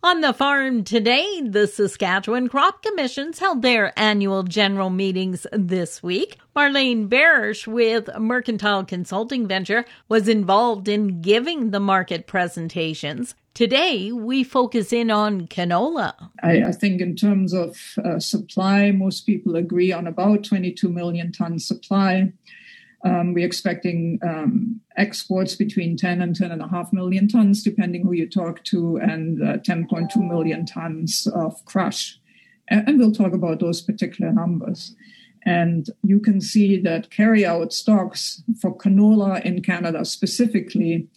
On the farm today, the Saskatchewan Crop Commissions held their annual general meetings this week. Marlene Boersch with Mercantile Consulting Venture was involved in giving the market presentations. Today, we focus in on canola. I, I think, in terms of uh, supply, most people agree on about 22 million ton supply. Um, we're expecting um, exports between 10 and 10.5 million tons, depending who you talk to, and uh, 10.2 million tons of crush. And, and, we'll talk about those particular numbers. And you can see that carry-out stocks for canola in Canada specifically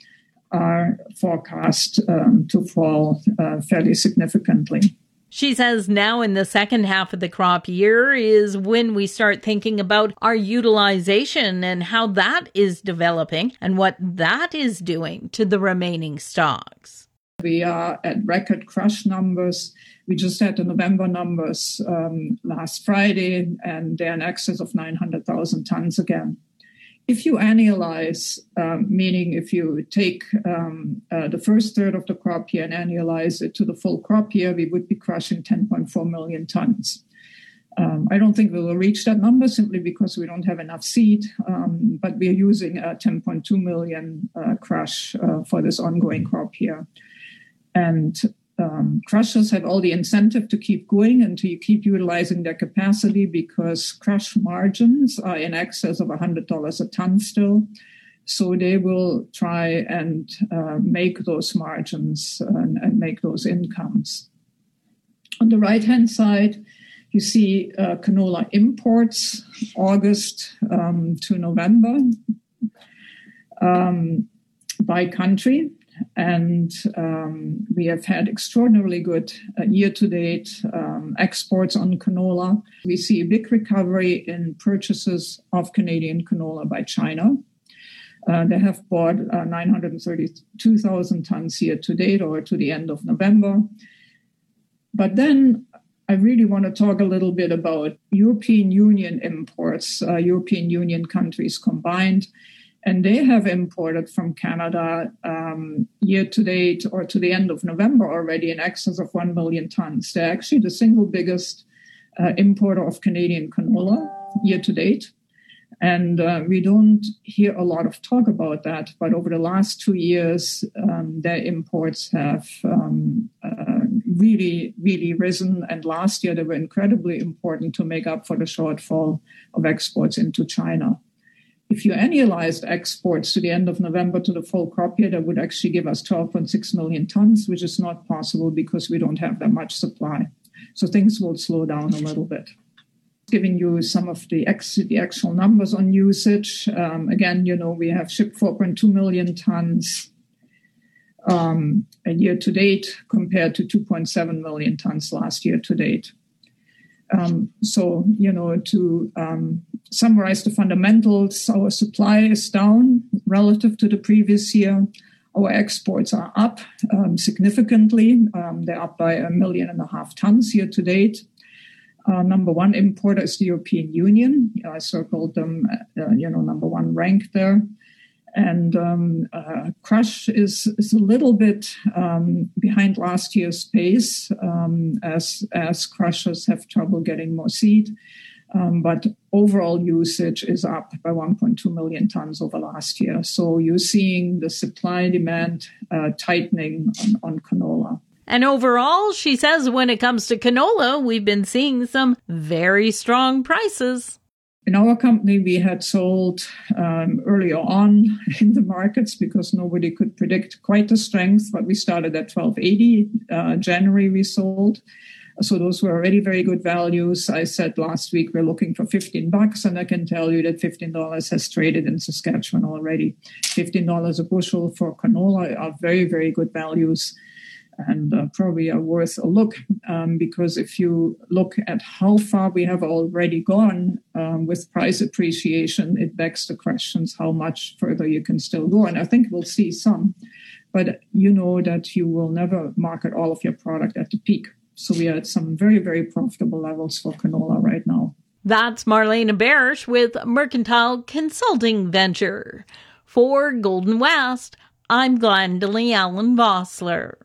are forecast um, to fall uh, fairly significantly. She says now in the second half of the crop year is when we start thinking about our utilization and how that is developing and what that is doing to the remaining stocks. We are at record crush numbers. We just had the November numbers um, last Friday, and they're in excess of 900,000 tons again. If you annualize, um, meaning if you take um, uh, the first third of the crop year and annualize it to the full crop year, we would be crushing 10.4 million tons. Um, I don't think we will reach that number simply because we don't have enough seed, um, but we are using a 10.2 million uh, crush uh, for this ongoing crop year. And um, crushers have all the incentive to keep going and to keep utilizing their capacity because crush margins are in excess of $100 a ton still. So they will try and uh, make those margins and, and, make those incomes. On the right hand side, you see uh, canola imports August um, to November um, by country. And um, we have had extraordinarily good uh, year to date um, exports on canola. We see a big recovery in purchases of Canadian canola by China. Uh, they have bought uh, 932,000 tons year to date or to the end of November. But then I really want to talk a little bit about European Union imports, uh, European Union countries combined and they have imported from Canada um, year to date or to the end of November already in excess of 1 million tons. They're actually the single biggest uh, importer of Canadian canola year to date. And uh, we don't hear a lot of talk about that, but over the last two years, um, their imports have um, uh, really, really risen. And last year, they were incredibly important to make up for the shortfall of exports into China. If you annualized exports to the end of November to the full crop year, that would actually give us 12.6 million tons, which is not possible because we don't have that much supply. So things will slow down a little bit. Giving you some of the, ex- the actual numbers on usage. Um, again, you know, we have shipped 4.2 million tons um, a year to date compared to 2.7 million tons last year to date. Um, so, you know, to um, summarize the fundamentals, our supply is down relative to the previous year. Our exports are up um, significantly. Um, they're up by a million and a half tons year to date. Uh, number one importer is the European Union. I circled them, uh, you know, number one ranked there and um, uh, Crush is, is a little bit um, behind last year's pace um, as as crushers have trouble getting more seed. Um, but overall usage is up by 1.2 million tons over last year. So you're seeing the supply demand uh, tightening on, on canola. And overall, she says when it comes to canola, we've been seeing some very strong prices. In our company, we had sold um, earlier on in the markets because nobody could predict quite the strength, but we started at 1280. Uh, January, we sold. So those were already very good values. I said last week we're looking for 15 bucks, and I can tell you that $15 has traded in Saskatchewan already. $15 a bushel for canola are very, very good values and uh, probably are worth a look um, because if you look at how far we have already gone um, with price appreciation, it begs the questions how much further you can still go. And I think we'll see some, but you know that you will never market all of your product at the peak. So we are at some very, very profitable levels for canola right now. That's Marlene Boersch with Mercantile Consulting Venture. For Golden West, I'm Glendalee Allen Vossler.